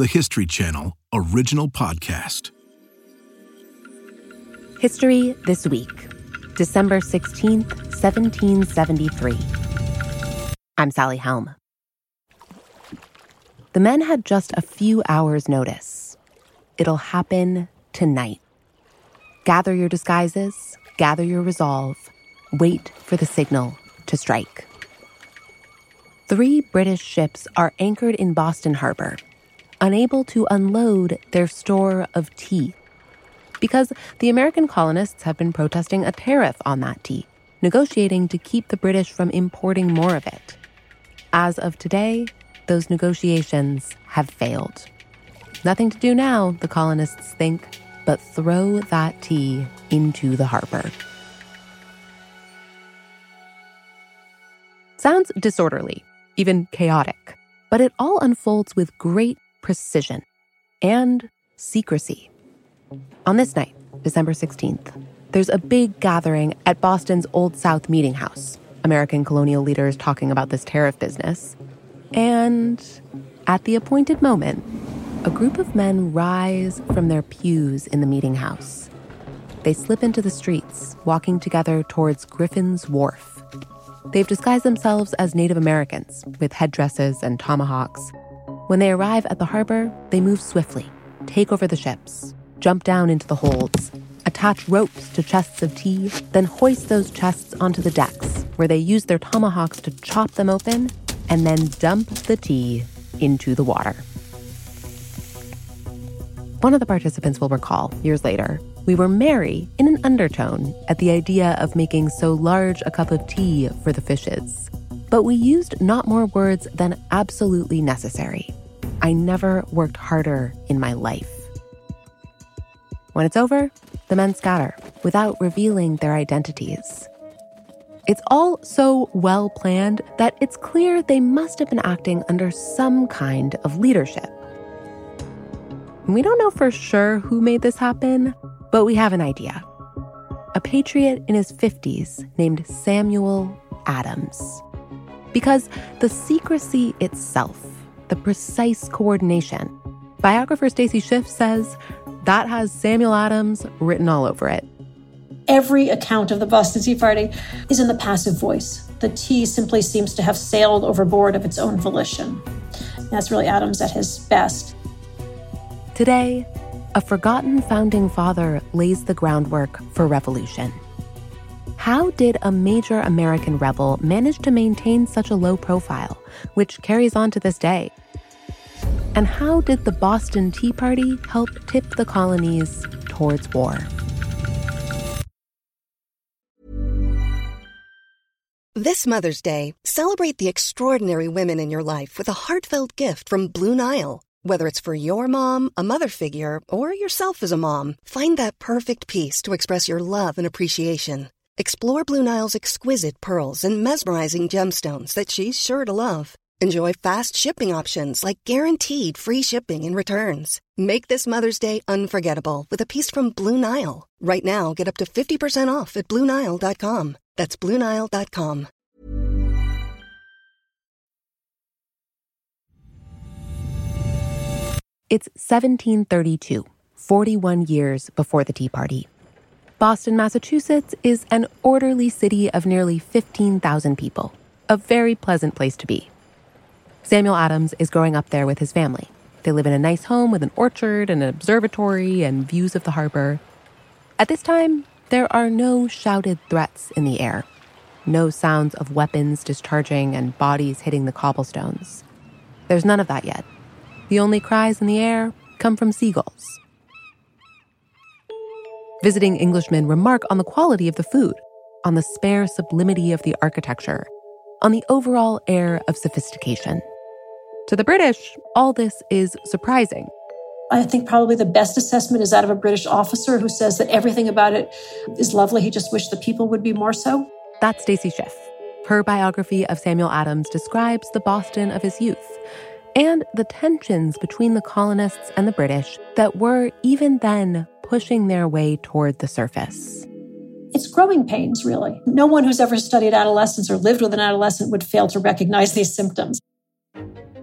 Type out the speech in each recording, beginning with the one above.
the History Channel original podcast. History This Week, December 16th, 1773. I'm Sally Helm. The men had just a few hours' notice. It'll happen tonight. Gather your disguises, gather your resolve, wait for the signal to strike. Three British ships are anchored in Boston Harbor, unable to unload their store of tea. Because the American colonists have been protesting a tariff on that tea, negotiating to keep the British from importing more of it. As of today, those negotiations have failed. Nothing to do now, the colonists think, but throw that tea into the harbor. Sounds disorderly, even chaotic, but it all unfolds with great precision and secrecy. On this night, December 16th, there's a big gathering at Boston's Old South Meeting House. American colonial leaders talking about this tariff business. And at the appointed moment, a group of men rise from their pews in the meeting house. They slip into the streets, walking together towards Griffin's Wharf. They've disguised themselves as Native Americans with headdresses and tomahawks. When they arrive at the harbor, they move swiftly, take over the ships, jump down into the holds, attach ropes to chests of tea, then hoist those chests onto the decks, where they use their tomahawks to chop them open and then dump the tea into the water. One of the participants will recall, years later, we were merry in an undertone at the idea of making so large a cup of tea for the fishes. But we used not more words than absolutely necessary. I never worked harder in my life. When it's over, the men scatter without revealing their identities. It's all so well planned that it's clear they must have been acting under some kind of leadership. We don't know for sure who made this happen, but we have an idea. A patriot in his 50s named Samuel Adams. Because the secrecy itself, the precise coordination, biographer Stacy Schiff says that has Samuel Adams written all over it. Every account of the Boston Tea Party is in the passive voice. The tea simply seems to have sailed overboard of its own volition. That's really Adams at his best. Today, a forgotten founding father lays the groundwork for revolution. How did a major American rebel manage to maintain such a low profile, which carries on to this day? And how did the Boston Tea Party help tip the colonies towards war? This Mother's Day, celebrate the extraordinary women in your life with a heartfelt gift from Blue Nile. Whether it's for your mom, a mother figure, or yourself as a mom, find that perfect piece to express your love and appreciation. Explore Blue Nile's exquisite pearls and mesmerizing gemstones that she's sure to love. Enjoy fast shipping options like guaranteed free shipping and returns. Make this Mother's Day unforgettable with a piece from Blue Nile. Right now, get up to 50% off at BlueNile.com. That's BlueNile.com. It's 1732, 41 years before the Tea Party. Boston, Massachusetts is an orderly city of nearly 15,000 people, a very pleasant place to be. Samuel Adams is growing up there with his family. They live in a nice home with an orchard and an observatory and views of the harbor. At this time, there are no shouted threats in the air, no sounds of weapons discharging and bodies hitting the cobblestones. There's none of that yet. The only cries in the air come from seagulls. Visiting Englishmen remark on the quality of the food, on the spare sublimity of the architecture, on the overall air of sophistication. To the British, all this is surprising. I think probably the best assessment is that of a British officer who says that everything about it is lovely. He just wished the people would be more so. That's Stacy Schiff. Her biography of Samuel Adams describes the Boston of his youth and the tensions between the colonists and the British that were even then pushing their way toward the surface. It's growing pains, really. No one who's ever studied adolescence or lived with an adolescent would fail to recognize these symptoms.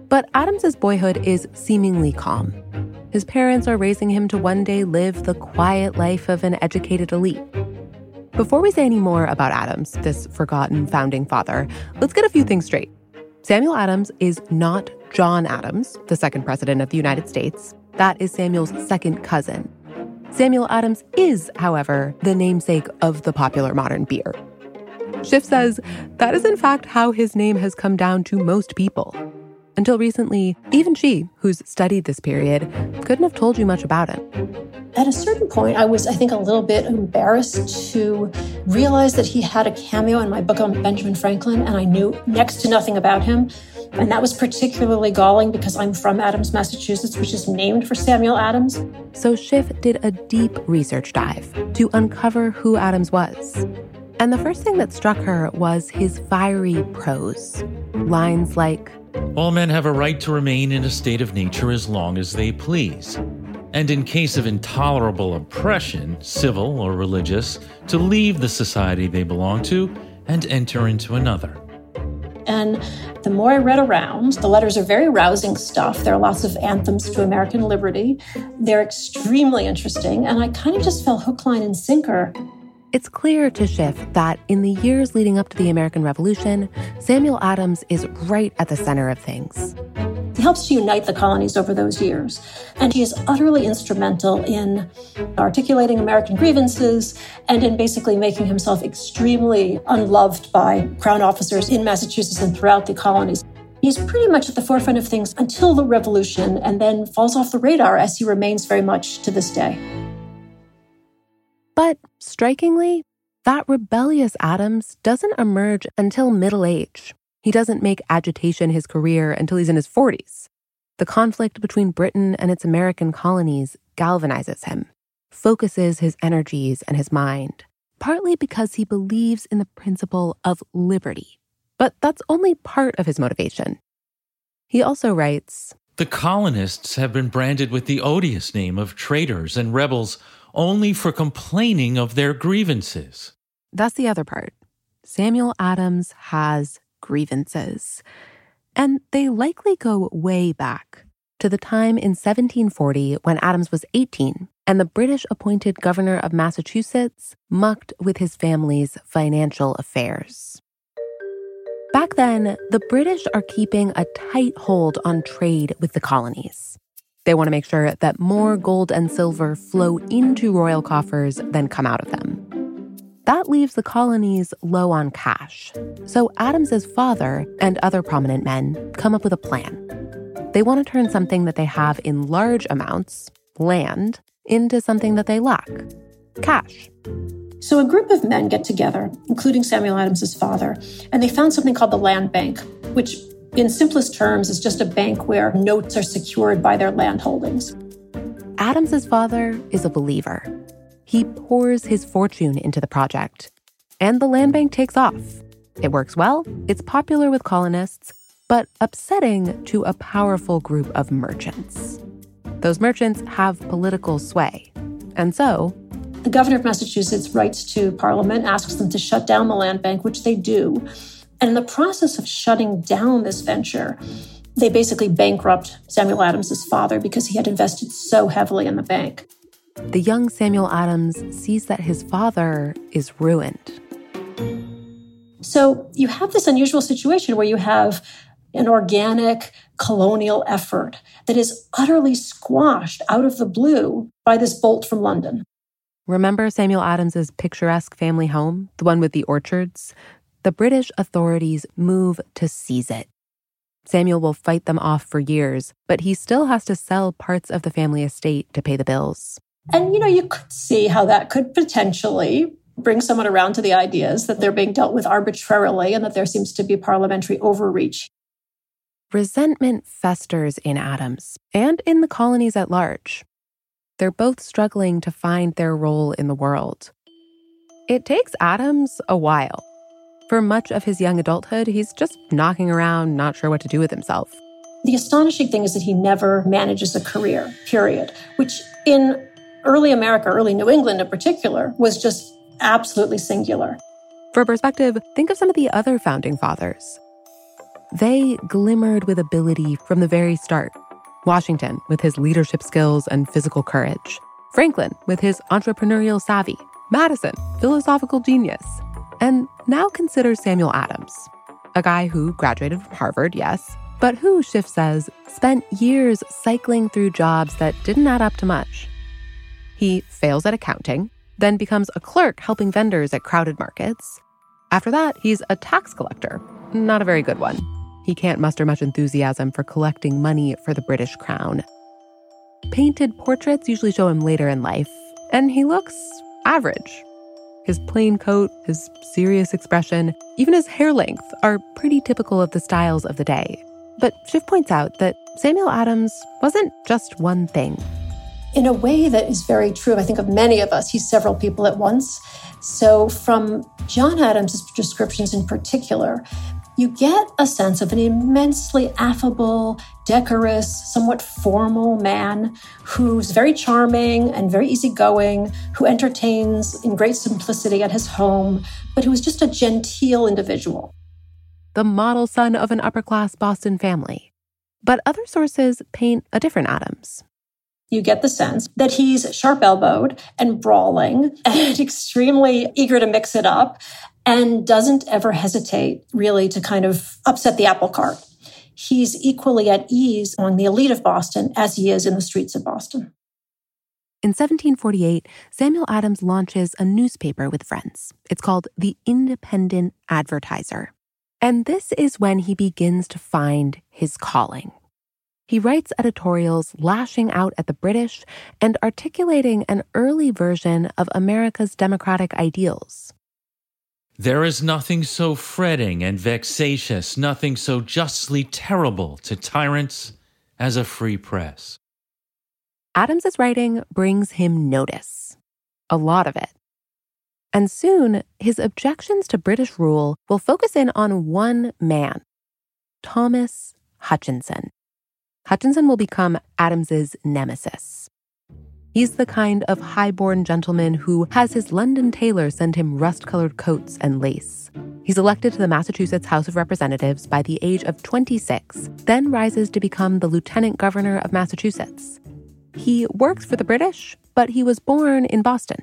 But Adams's boyhood is seemingly calm. His parents are raising him to one day live the quiet life of an educated elite. Before we say any more about Adams, this forgotten founding father, let's get a few things straight. Samuel Adams is not John Adams, the second president of the United States. That is Samuel's second cousin. Samuel Adams is, however, the namesake of the popular modern beer. Schiff says that is in fact how his name has come down to most people. Until recently, even she, who's studied this period, couldn't have told you much about him. At a certain point, I was, I think, a little bit embarrassed to realize that he had a cameo in my book on Benjamin Franklin, and I knew next to nothing about him. And that was particularly galling because I'm from Adams, Massachusetts, which is named for Samuel Adams. So Schiff did a deep research dive to uncover who Adams was. And the first thing that struck her was his fiery prose. Lines like, all men have a right to remain in a state of nature as long as they please. And in case of intolerable oppression, civil or religious, to leave the society they belong to and enter into another. And the more I read around, the letters are very rousing stuff. There are lots of anthems to American liberty. They're extremely interesting. And I kind of just fell hook, line, and sinker it's clear to Schiff that in the years leading up to the American Revolution, Samuel Adams is right at the center of things. He helps to unite the colonies over those years, and he is utterly instrumental in articulating American grievances and in basically making himself extremely unloved by Crown officers in Massachusetts and throughout the colonies. He's pretty much at the forefront of things until the Revolution and then falls off the radar as he remains very much to this day. But strikingly, that rebellious Adams doesn't emerge until middle age. He doesn't make agitation his career until he's in his 40s. The conflict between Britain and its American colonies galvanizes him, focuses his energies and his mind, partly because he believes in the principle of liberty. But that's only part of his motivation. He also writes The colonists have been branded with the odious name of traitors and rebels only for complaining of their grievances. That's the other part. Samuel Adams has grievances. And they likely go way back to the time in 1740 when Adams was 18 and the British appointed governor of Massachusetts mucked with his family's financial affairs. Back then, the British are keeping a tight hold on trade with the colonies. They want to make sure that more gold and silver flow into royal coffers than come out of them. That leaves the colonies low on cash. So Adams's father and other prominent men come up with a plan. They want to turn something that they have in large amounts, land, into something that they lack, cash. So a group of men get together, including Samuel Adams's father, and they found something called the Land Bank, which in simplest terms, is just a bank where notes are secured by their land holdings. Adams's father is a believer. He pours his fortune into the project, and the land bank takes off. It works well, it's popular with colonists, but upsetting to a powerful group of merchants. Those merchants have political sway, and so the governor of Massachusetts writes to Parliament, asks them to shut down the land bank, which they do. And in the process of shutting down this venture, they basically bankrupt Samuel Adams's father because he had invested so heavily in the bank. The young Samuel Adams sees that his father is ruined. So you have this unusual situation where you have an organic colonial effort that is utterly squashed out of the blue by this bolt from London. Remember Samuel Adams's picturesque family home, the one with the orchards? the British authorities move to seize it. Samuel will fight them off for years, but he still has to sell parts of the family estate to pay the bills. And, you know, you could see how that could potentially bring someone around to the ideas that they're being dealt with arbitrarily and that there seems to be parliamentary overreach. Resentment festers in Adams and in the colonies at large. They're both struggling to find their role in the world. It takes Adams a while for much of his young adulthood, he's just knocking around, not sure what to do with himself. The astonishing thing is that he never manages a career, period, which in early America, early New England in particular, was just absolutely singular. For perspective, think of some of the other founding fathers. they glimmered with ability from the very start. Washington, with his leadership skills and physical courage. Franklin, with his entrepreneurial savvy. Madison, philosophical genius. And now consider Samuel Adams, a guy who graduated from Harvard, yes, but who, Schiff says, spent years cycling through jobs that didn't add up to much. He fails at accounting, then becomes a clerk helping vendors at crowded markets. After that, he's a tax collector, not a very good one. He can't muster much enthusiasm for collecting money for the British crown. Painted portraits usually show him later in life, and he looks average. His plain coat, his serious expression, even his hair length are pretty typical of the styles of the day. But Schiff points out that Samuel Adams wasn't just one thing. In a way that is very true, I think, of many of us, he's several people at once. So, from John Adams' descriptions in particular, you get a sense of an immensely affable, decorous, somewhat formal man who's very charming and very easygoing, who entertains in great simplicity at his home, but who is just a genteel individual the model son of an upper class Boston family. But other sources paint a different Adams. You get the sense that he's sharp elbowed and brawling and extremely eager to mix it up and doesn't ever hesitate really to kind of upset the apple cart. He's equally at ease on the elite of Boston as he is in the streets of Boston. In 1748, Samuel Adams launches a newspaper with friends. It's called the Independent Advertiser. And this is when he begins to find his calling. He writes editorials lashing out at the British and articulating an early version of America's democratic ideals. There is nothing so fretting and vexatious, nothing so justly terrible to tyrants as a free press. Adams's writing brings him notice, a lot of it. And soon, his objections to British rule will focus in on one man, Thomas Hutchinson. Hutchinson will become Adams's nemesis. He's the kind of high-born gentleman who has his London tailor send him rust-colored coats and lace. He's elected to the Massachusetts House of Representatives by the age of 26, then rises to become the lieutenant governor of Massachusetts. He works for the British, but he was born in Boston.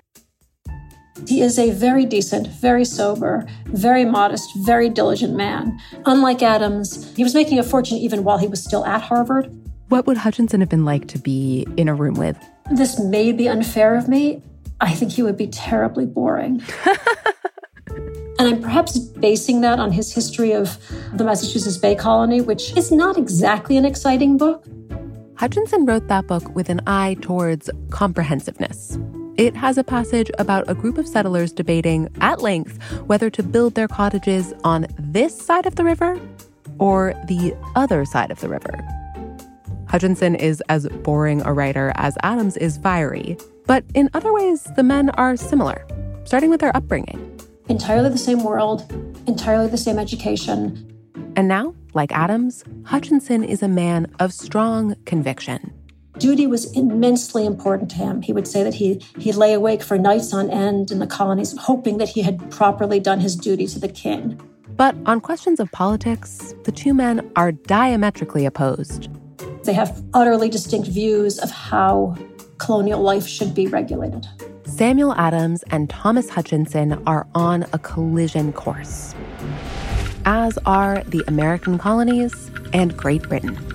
He is a very decent, very sober, very modest, very diligent man. Unlike Adams, he was making a fortune even while he was still at Harvard. What would Hutchinson have been like to be in a room with? This may be unfair of me. I think he would be terribly boring. and I'm perhaps basing that on his history of the Massachusetts Bay Colony, which is not exactly an exciting book. Hutchinson wrote that book with an eye towards comprehensiveness. It has a passage about a group of settlers debating at length whether to build their cottages on this side of the river or the other side of the river. Hutchinson is as boring a writer as Adams is fiery, but in other ways, the men are similar, starting with their upbringing. Entirely the same world, entirely the same education. And now, like Adams, Hutchinson is a man of strong conviction. Duty was immensely important to him. He would say that he, he lay awake for nights on end in the colonies, hoping that he had properly done his duty to the king. But on questions of politics, the two men are diametrically opposed. They have utterly distinct views of how colonial life should be regulated. Samuel Adams and Thomas Hutchinson are on a collision course, as are the American colonies and Great Britain.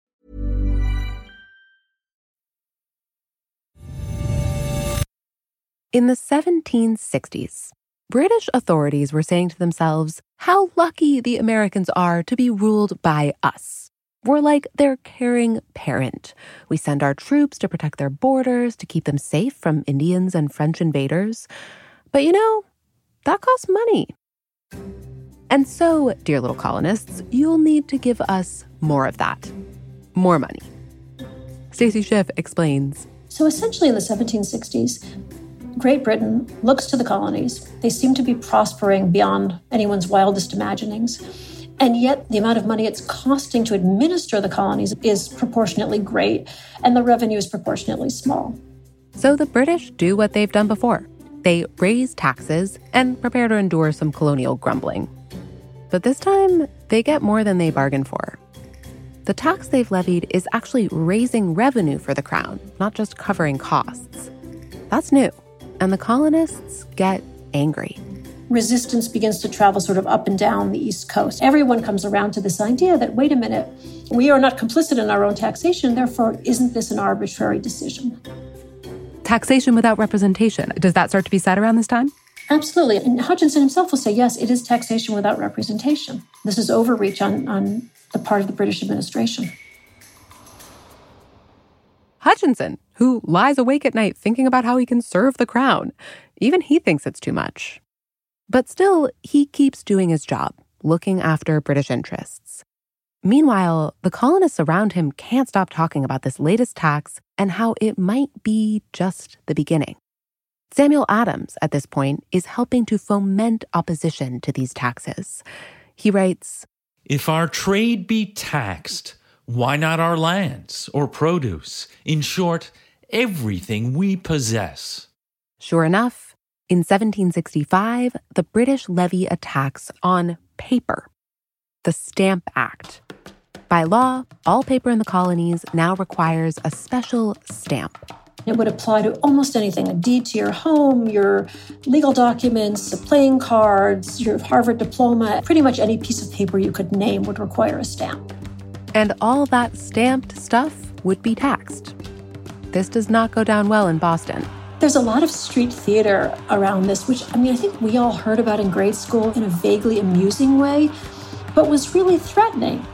In the 1760s, British authorities were saying to themselves, How lucky the Americans are to be ruled by us. We're like their caring parent. We send our troops to protect their borders, to keep them safe from Indians and French invaders. But you know, that costs money. And so, dear little colonists, you'll need to give us more of that. More money. Stacy Schiff explains. So essentially in the 1760s, Great Britain looks to the colonies. They seem to be prospering beyond anyone's wildest imaginings. And yet, the amount of money it's costing to administer the colonies is proportionately great, and the revenue is proportionately small. So the British do what they've done before they raise taxes and prepare to endure some colonial grumbling. But this time, they get more than they bargained for. The tax they've levied is actually raising revenue for the crown, not just covering costs. That's new, and the colonists get angry. Resistance begins to travel sort of up and down the East Coast. Everyone comes around to this idea that, wait a minute, we are not complicit in our own taxation, therefore, isn't this an arbitrary decision? taxation without representation. Does that start to be said around this time? Absolutely. And Hutchinson himself will say, yes, it is taxation without representation. This is overreach on, on the part of the British administration. Hutchinson, who lies awake at night thinking about how he can serve the crown, even he thinks it's too much. But still, he keeps doing his job, looking after British interests. Meanwhile, the colonists around him can't stop talking about this latest tax and how it might be just the beginning. Samuel Adams, at this point, is helping to foment opposition to these taxes. He writes If our trade be taxed, why not our lands or produce? In short, everything we possess. Sure enough, in 1765, the British levy a tax on paper, the Stamp Act. By law, all paper in the colonies now requires a special stamp. It would apply to almost anything a deed to your home, your legal documents, playing cards, your Harvard diploma. Pretty much any piece of paper you could name would require a stamp. And all that stamped stuff would be taxed. This does not go down well in Boston. There's a lot of street theater around this, which I mean, I think we all heard about in grade school in a vaguely amusing way, but was really threatening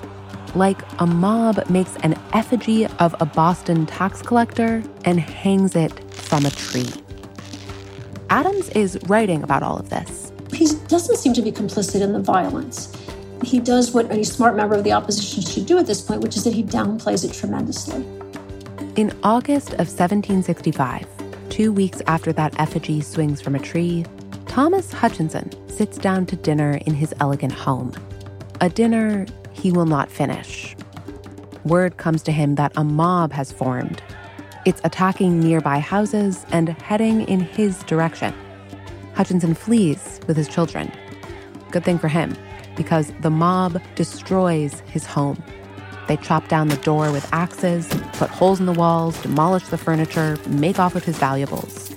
like a mob makes an effigy of a Boston tax collector and hangs it from a tree. Adams is writing about all of this. He doesn't seem to be complicit in the violence. He does what any smart member of the opposition should do at this point, which is that he downplays it tremendously. In August of 1765, two weeks after that effigy swings from a tree, Thomas Hutchinson sits down to dinner in his elegant home. A dinner he will not finish. Word comes to him that a mob has formed. It's attacking nearby houses and heading in his direction. Hutchinson flees with his children. Good thing for him, because the mob destroys his home. They chop down the door with axes, put holes in the walls, demolish the furniture, make off with his valuables.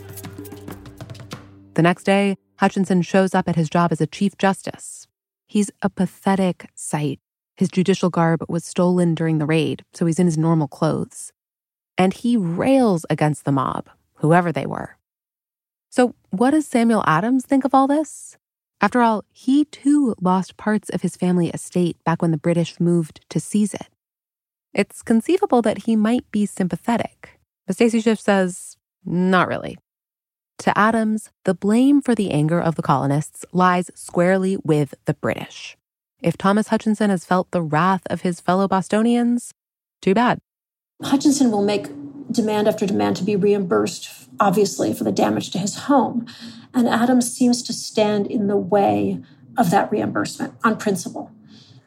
The next day, Hutchinson shows up at his job as a Chief Justice. He's a pathetic sight. His judicial garb was stolen during the raid, so he's in his normal clothes. And he rails against the mob, whoever they were. So, what does Samuel Adams think of all this? After all, he too lost parts of his family estate back when the British moved to seize it. It's conceivable that he might be sympathetic, but Stacy Schiff says, not really. To Adams, the blame for the anger of the colonists lies squarely with the British. If Thomas Hutchinson has felt the wrath of his fellow Bostonians, too bad. Hutchinson will make demand after demand to be reimbursed, obviously, for the damage to his home. And Adams seems to stand in the way of that reimbursement on principle.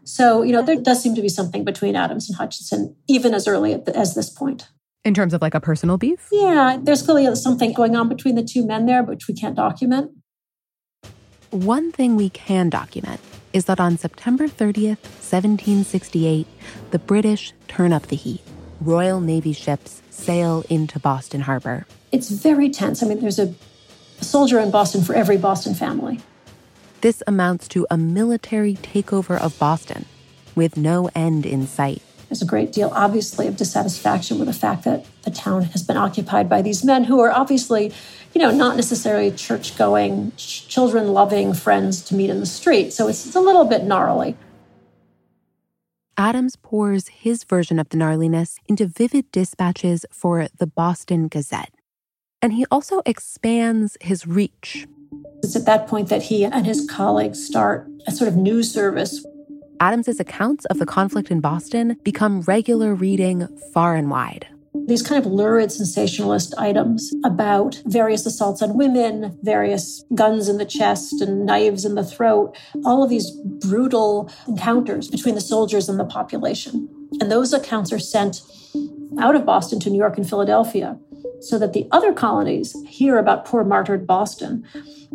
So, you know, there does seem to be something between Adams and Hutchinson, even as early as this point. In terms of like a personal beef? Yeah, there's clearly something going on between the two men there, which we can't document. One thing we can document is that on September 30th, 1768, the British turn up the heat. Royal Navy ships sail into Boston Harbor. It's very tense. I mean, there's a, a soldier in Boston for every Boston family. This amounts to a military takeover of Boston with no end in sight. There's a great deal, obviously, of dissatisfaction with the fact that the town has been occupied by these men who are obviously you know, not necessarily church going, ch- children loving friends to meet in the street. So it's, it's a little bit gnarly. Adams pours his version of the gnarliness into vivid dispatches for the Boston Gazette. And he also expands his reach. It's at that point that he and his colleagues start a sort of news service. Adams's accounts of the conflict in Boston become regular reading far and wide. These kind of lurid sensationalist items about various assaults on women, various guns in the chest and knives in the throat, all of these brutal encounters between the soldiers and the population. And those accounts are sent out of Boston to New York and Philadelphia so that the other colonies hear about poor martyred Boston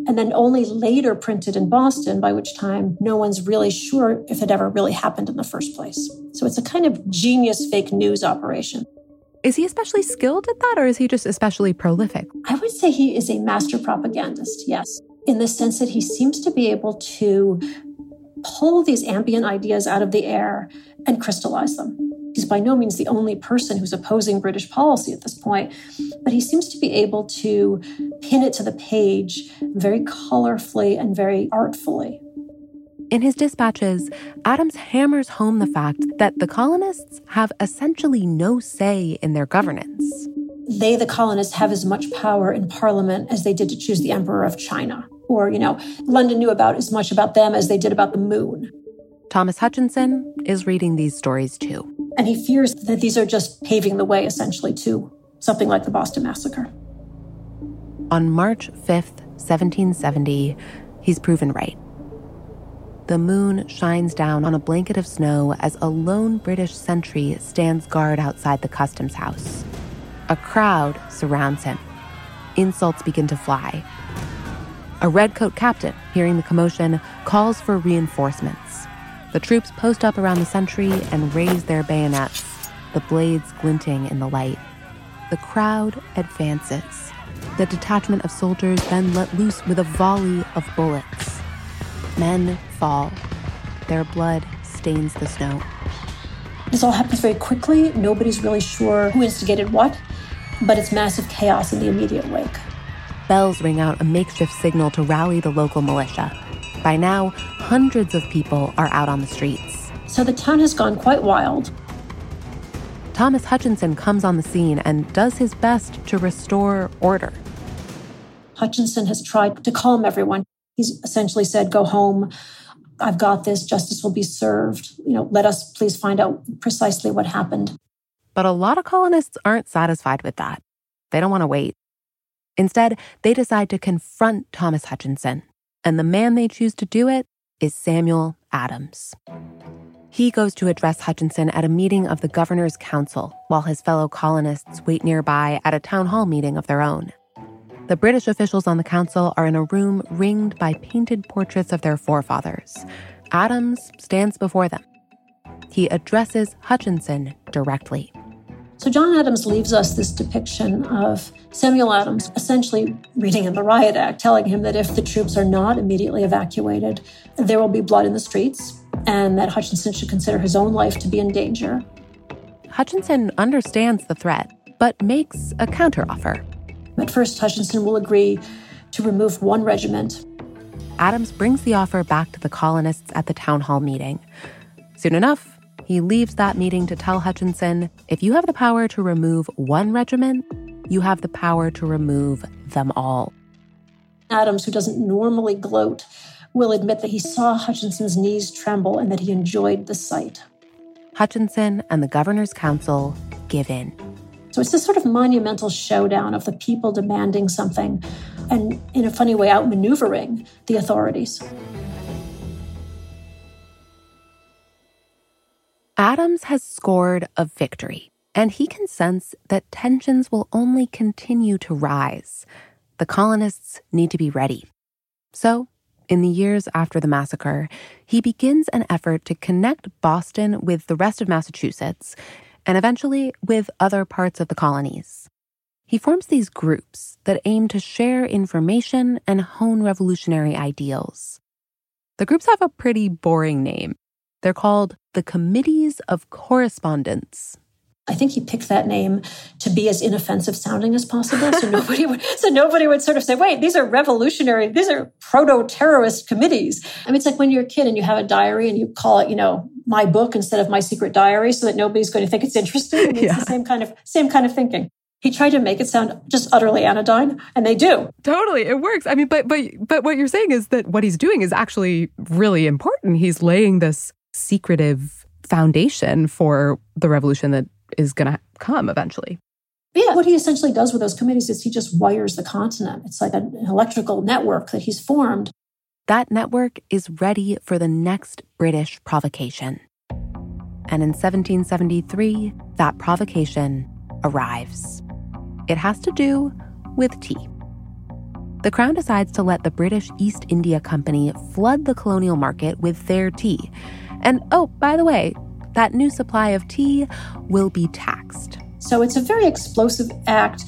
and then only later printed in Boston, by which time no one's really sure if it ever really happened in the first place. So it's a kind of genius fake news operation. Is he especially skilled at that, or is he just especially prolific? I would say he is a master propagandist, yes, in the sense that he seems to be able to pull these ambient ideas out of the air and crystallize them. He's by no means the only person who's opposing British policy at this point, but he seems to be able to pin it to the page very colorfully and very artfully. In his dispatches, Adams hammers home the fact that the colonists have essentially no say in their governance. They, the colonists, have as much power in parliament as they did to choose the emperor of China. Or, you know, London knew about as much about them as they did about the moon. Thomas Hutchinson is reading these stories too. And he fears that these are just paving the way, essentially, to something like the Boston Massacre. On March 5th, 1770, he's proven right. The moon shines down on a blanket of snow as a lone British sentry stands guard outside the customs house. A crowd surrounds him. Insults begin to fly. A redcoat captain, hearing the commotion, calls for reinforcements. The troops post up around the sentry and raise their bayonets, the blades glinting in the light. The crowd advances. The detachment of soldiers then let loose with a volley of bullets. Men fall. Their blood stains the snow. This all happens very quickly. Nobody's really sure who instigated what, but it's massive chaos in the immediate wake. Bells ring out a makeshift signal to rally the local militia. By now, hundreds of people are out on the streets. So the town has gone quite wild. Thomas Hutchinson comes on the scene and does his best to restore order. Hutchinson has tried to calm everyone. He's essentially said, Go home. I've got this. Justice will be served. You know, let us please find out precisely what happened. But a lot of colonists aren't satisfied with that. They don't want to wait. Instead, they decide to confront Thomas Hutchinson. And the man they choose to do it is Samuel Adams. He goes to address Hutchinson at a meeting of the governor's council while his fellow colonists wait nearby at a town hall meeting of their own. The British officials on the council are in a room ringed by painted portraits of their forefathers. Adams stands before them. He addresses Hutchinson directly. So John Adams leaves us this depiction of Samuel Adams essentially reading in the Riot Act, telling him that if the troops are not immediately evacuated, there will be blood in the streets, and that Hutchinson should consider his own life to be in danger. Hutchinson understands the threat, but makes a counteroffer. At first, Hutchinson will agree to remove one regiment. Adams brings the offer back to the colonists at the town hall meeting. Soon enough, he leaves that meeting to tell Hutchinson if you have the power to remove one regiment, you have the power to remove them all. Adams, who doesn't normally gloat, will admit that he saw Hutchinson's knees tremble and that he enjoyed the sight. Hutchinson and the governor's council give in. So it's this sort of monumental showdown of the people demanding something and, in a funny way, outmaneuvering the authorities. Adams has scored a victory, and he can sense that tensions will only continue to rise. The colonists need to be ready. So, in the years after the massacre, he begins an effort to connect Boston with the rest of Massachusetts and eventually with other parts of the colonies. He forms these groups that aim to share information and hone revolutionary ideals. The groups have a pretty boring name. They're called the Committees of Correspondence. I think he picked that name to be as inoffensive sounding as possible. So nobody would, so nobody would sort of say, wait, these are revolutionary, these are proto-terrorist committees. I mean, it's like when you're a kid and you have a diary and you call it, you know, my book instead of my secret diary so that nobody's going to think it's interesting. I mean, yeah. It's the same kind of, same kind of thinking. He tried to make it sound just utterly anodyne, and they do. Totally, it works. I mean, but but but what you're saying is that what he's doing is actually really important. He's laying this secretive foundation for the revolution that is going to come eventually. Yeah, what he essentially does with those committees is he just wires the continent. It's like an electrical network that he's formed. That network is ready for the next British provocation. And in 1773, that provocation arrives. It has to do with tea. The Crown decides to let the British East India Company flood the colonial market with their tea. And oh, by the way, that new supply of tea will be taxed. So it's a very explosive act,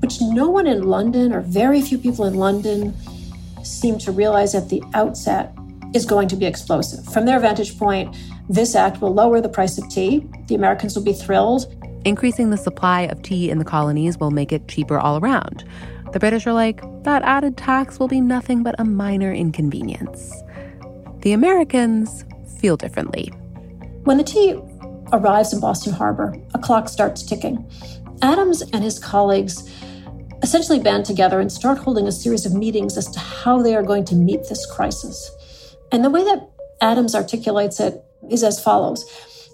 which no one in London, or very few people in London, seem to realize at the outset is going to be explosive. From their vantage point, this act will lower the price of tea. The Americans will be thrilled. Increasing the supply of tea in the colonies will make it cheaper all around. The British are like, that added tax will be nothing but a minor inconvenience. The Americans feel differently. When the tea arrives in Boston Harbor, a clock starts ticking. Adams and his colleagues essentially band together and start holding a series of meetings as to how they are going to meet this crisis. And the way that Adams articulates it is as follows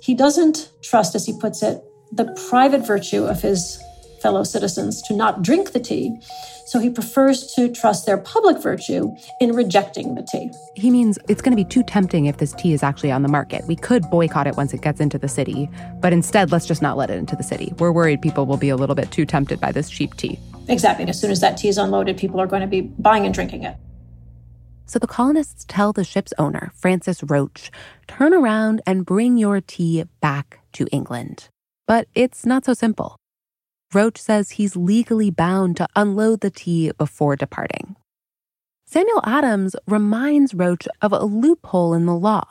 He doesn't trust, as he puts it, the private virtue of his fellow citizens to not drink the tea. So he prefers to trust their public virtue in rejecting the tea. He means it's going to be too tempting if this tea is actually on the market. We could boycott it once it gets into the city, but instead, let's just not let it into the city. We're worried people will be a little bit too tempted by this cheap tea. Exactly. As soon as that tea is unloaded, people are going to be buying and drinking it. So the colonists tell the ship's owner, Francis Rotch, turn around and bring your tea back to England. But it's not so simple. Rotch says he's legally bound to unload the tea before departing. Samuel Adams reminds Rotch of a loophole in the law.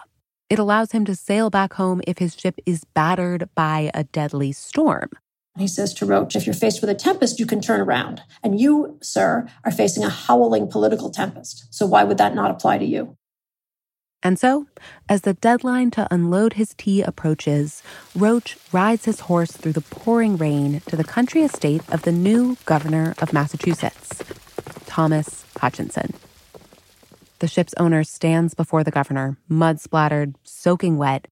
It allows him to sail back home if his ship is battered by a deadly storm. He says to Rotch, if you're faced with a tempest, you can turn around. And you, sir, are facing a howling political tempest. So why would that not apply to you? And so, as the deadline to unload his tea approaches, Rotch rides his horse through the pouring rain to the country estate of the new governor of Massachusetts, Thomas Hutchinson. The ship's owner stands before the governor, mud splattered, soaking wet,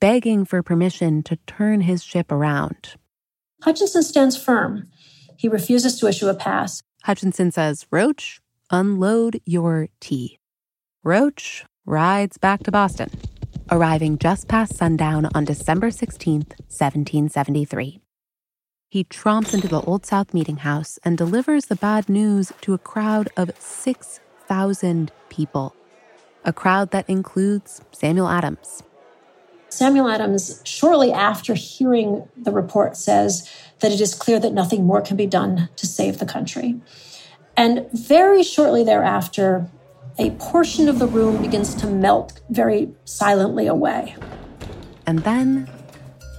begging for permission to turn his ship around. Hutchinson stands firm. He refuses to issue a pass. Hutchinson says, Rotch, unload your tea. Rotch rides back to Boston, arriving just past sundown on December 16th, 1773. He tromps into the Old South Meeting House and delivers the bad news to a crowd of 6,000 people, a crowd that includes Samuel Adams, Samuel Adams, shortly after hearing the report, says that it is clear that nothing more can be done to save the country. And very shortly thereafter, a portion of the room begins to melt very silently away. And then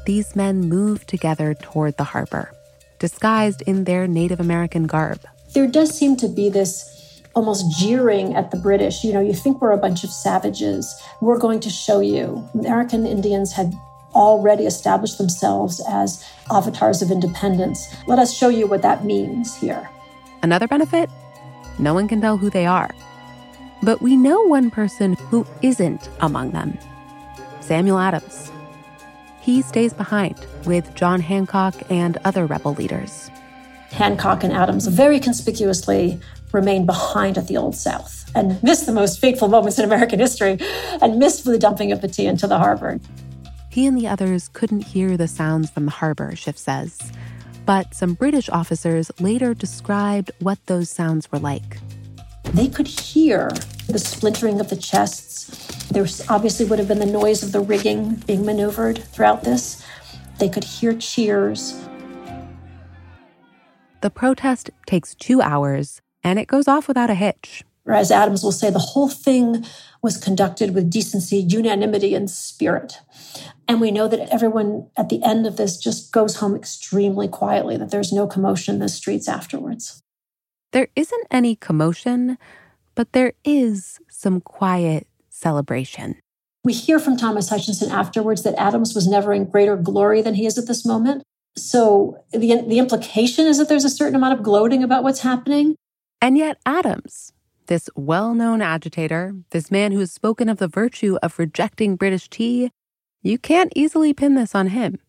these men move together toward the harbor, disguised in their Native American garb. There does seem to be this almost jeering at the British. You know, you think we're a bunch of savages. We're going to show you. American Indians had already established themselves as avatars of independence. Let us show you what that means here. Another benefit no one can tell who they are. But we know one person who isn't among them Samuel Adams. He stays behind with John Hancock and other rebel leaders. Hancock and Adams very conspicuously remain behind at the Old South and miss the most fateful moments in American history and missed the dumping of the tea into the harbor. He and the others couldn't hear the sounds from the harbor, Schiff says. But some British officers later described what those sounds were like. They could hear the splintering of the chests. There obviously would have been the noise of the rigging being maneuvered throughout this. They could hear cheers. The protest takes two hours and it goes off without a hitch. Or as Adams will say, the whole thing was conducted with decency, unanimity, and spirit. And we know that everyone at the end of this just goes home extremely quietly, that there's no commotion in the streets afterwards. There isn't any commotion, but there is some quiet celebration. We hear from Thomas Hutchinson afterwards that Adams was never in greater glory than he is at this moment. So the, the implication is that there's a certain amount of gloating about what's happening. And yet, Adams, this well known agitator, this man who has spoken of the virtue of rejecting British tea, you can't easily pin this on him.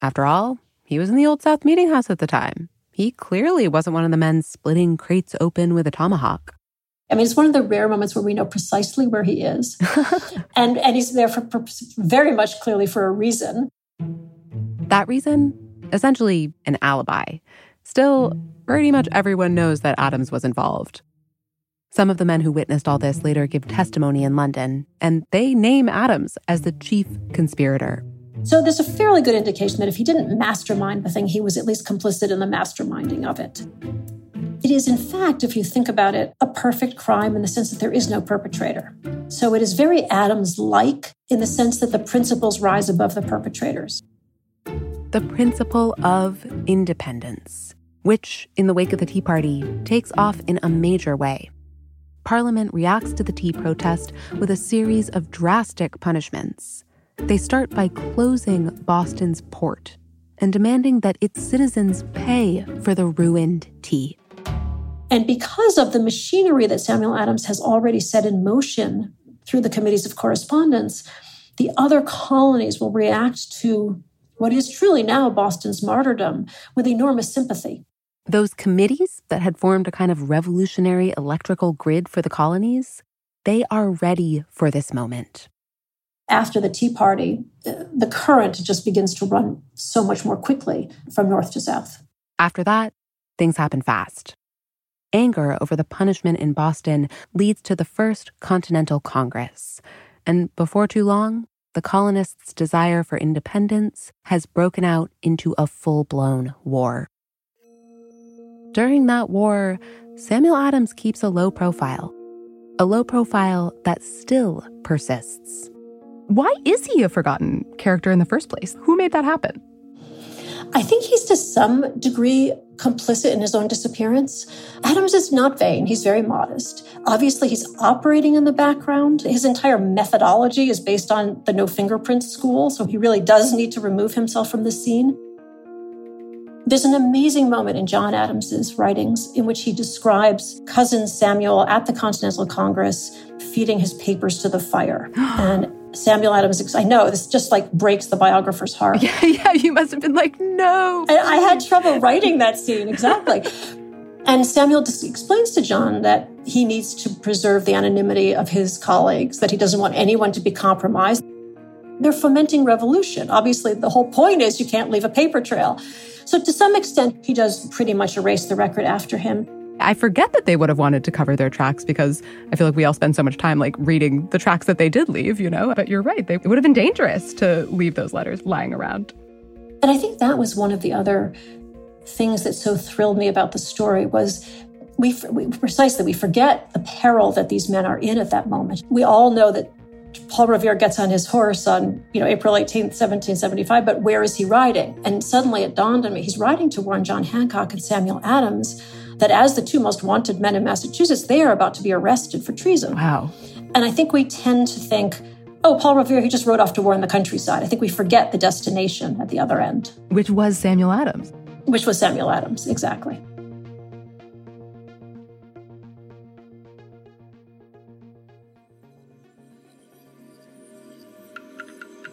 After all, he was in the Old South Meeting House at the time. He clearly wasn't one of the men splitting crates open with a tomahawk. I mean, it's one of the rare moments where we know precisely where he is. and, and he's there for, for very much clearly for a reason. That reason? Essentially, an alibi. Still, pretty much everyone knows that Adams was involved. Some of the men who witnessed all this later give testimony in London, and they name Adams as the chief conspirator. So there's a fairly good indication that if he didn't mastermind the thing, he was at least complicit in the masterminding of it. It is, in fact, if you think about it, a perfect crime in the sense that there is no perpetrator. So it is very Adams like in the sense that the principles rise above the perpetrators. The principle of independence, which, in the wake of the Tea Party, takes off in a major way. Parliament reacts to the tea protest with a series of drastic punishments. They start by closing Boston's port and demanding that its citizens pay for the ruined tea. And because of the machinery that Samuel Adams has already set in motion through the committees of correspondence, the other colonies will react to what is truly now Boston's martyrdom with enormous sympathy. Those committees that had formed a kind of revolutionary electrical grid for the colonies, they are ready for this moment. After the Tea Party, the current just begins to run so much more quickly from north to south. After that, things happen fast. Anger over the punishment in Boston leads to the First Continental Congress. And before too long, the colonists' desire for independence has broken out into a full blown war. During that war, Samuel Adams keeps a low profile, a low profile that still persists. Why is he a forgotten character in the first place? Who made that happen? I think he's to some degree complicit in his own disappearance. Adams is not vain. He's very modest. Obviously, he's operating in the background. His entire methodology is based on the no fingerprints school, so he really does need to remove himself from the scene. There's an amazing moment in John Adams's writings in which he describes cousin Samuel at the Continental Congress feeding his papers to the fire. and Samuel Adams, I know this just like breaks the biographer's heart. Yeah, yeah, you must have been like, no. And I had trouble writing that scene, exactly. and Samuel just explains to John that he needs to preserve the anonymity of his colleagues, that he doesn't want anyone to be compromised. They're fomenting revolution. Obviously, the whole point is you can't leave a paper trail. So, to some extent, he does pretty much erase the record after him. I forget that they would have wanted to cover their tracks because I feel like we all spend so much time like reading the tracks that they did leave, you know? But you're right. They, it would have been dangerous to leave those letters lying around. And I think that was one of the other things that so thrilled me about the story was we, we precisely we forget the peril that these men are in at that moment. We all know that Paul Revere gets on his horse on, you know, April 18th, 1775, but where is he riding? And suddenly it dawned on me, he's riding to warn John Hancock and Samuel Adams that as the two most wanted men in Massachusetts, they are about to be arrested for treason. Wow. And I think we tend to think, oh, Paul Revere, he just rode off to war in the countryside. I think we forget the destination at the other end. Which was Samuel Adams. Which was Samuel Adams, exactly.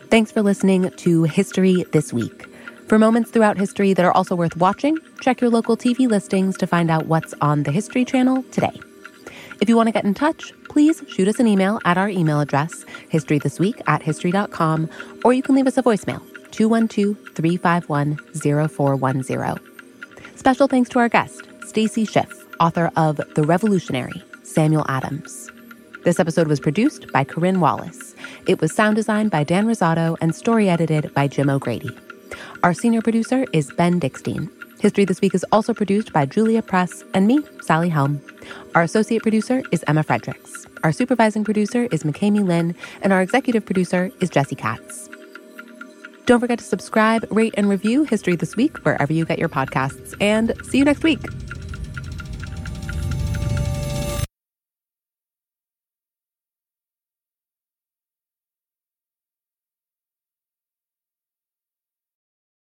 Thanks for listening to History This Week. For moments throughout history that are also worth watching, check your local TV listings to find out what's on the History Channel today. If you want to get in touch, please shoot us an email at our email address, historythisweek at history.com, or you can leave us a voicemail, 212 351 0410. Special thanks to our guest, Stacy Schiff, author of The Revolutionary, Samuel Adams. This episode was produced by Corinne Wallace. It was sound designed by Dan Rosato and story edited by Jim O'Grady. Our senior producer is Ben Dickstein. History This Week is also produced by Julia Press and me, Sally Helm. Our associate producer is Emma Fredericks. Our supervising producer is McKamey Lynn, and our executive producer is Jesse Katz. Don't forget to subscribe, rate, and review History This Week wherever you get your podcasts. And see you next week.